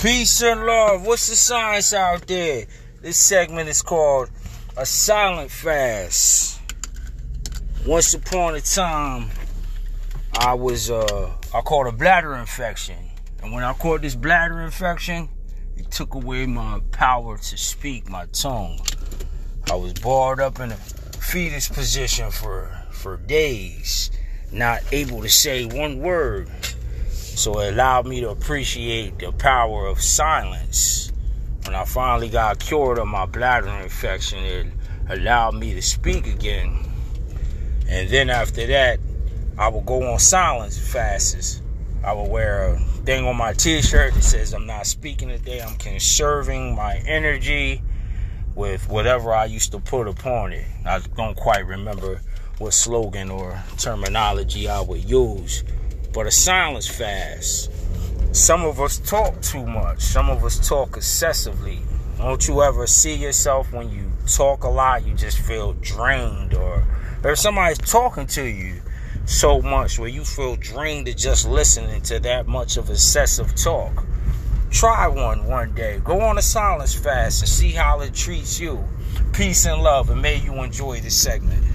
Peace and love. What's the science out there? This segment is called a silent fast. Once upon a time, I was uh I caught a bladder infection. And when I caught this bladder infection, it took away my power to speak, my tongue. I was barred up in a fetus position for for days, not able to say one word. So it allowed me to appreciate the power of silence. When I finally got cured of my bladder infection, it allowed me to speak again. And then after that, I would go on silence fasts. I would wear a thing on my t-shirt that says I'm not speaking today. I'm conserving my energy with whatever I used to put upon it. I don't quite remember what slogan or terminology I would use but a silence fast. Some of us talk too much. Some of us talk excessively. Don't you ever see yourself when you talk a lot, you just feel drained, or if somebody's talking to you so much where you feel drained to just listening to that much of excessive talk? Try one one day. Go on a silence fast and see how it treats you. Peace and love, and may you enjoy this segment.